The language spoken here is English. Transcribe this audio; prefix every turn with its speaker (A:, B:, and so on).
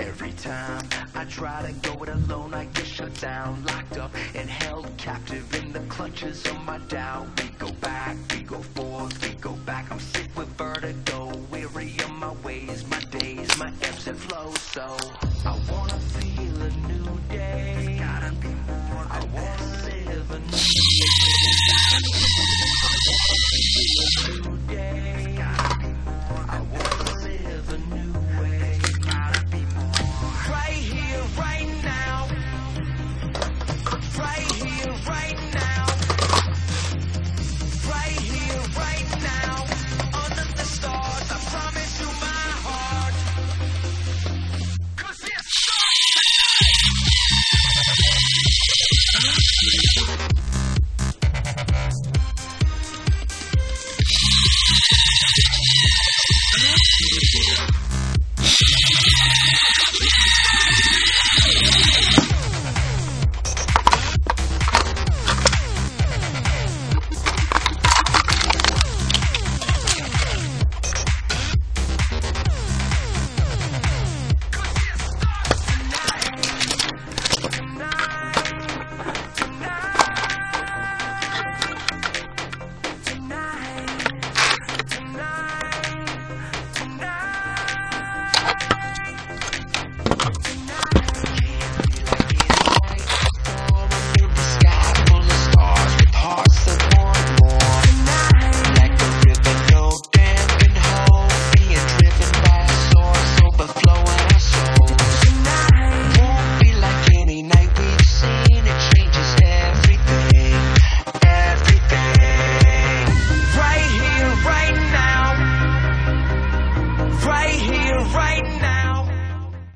A: Every time I try to go it alone, I get shut down, locked up and held captive in the clutches of my doubt. And flows. So I wanna feel Thank you.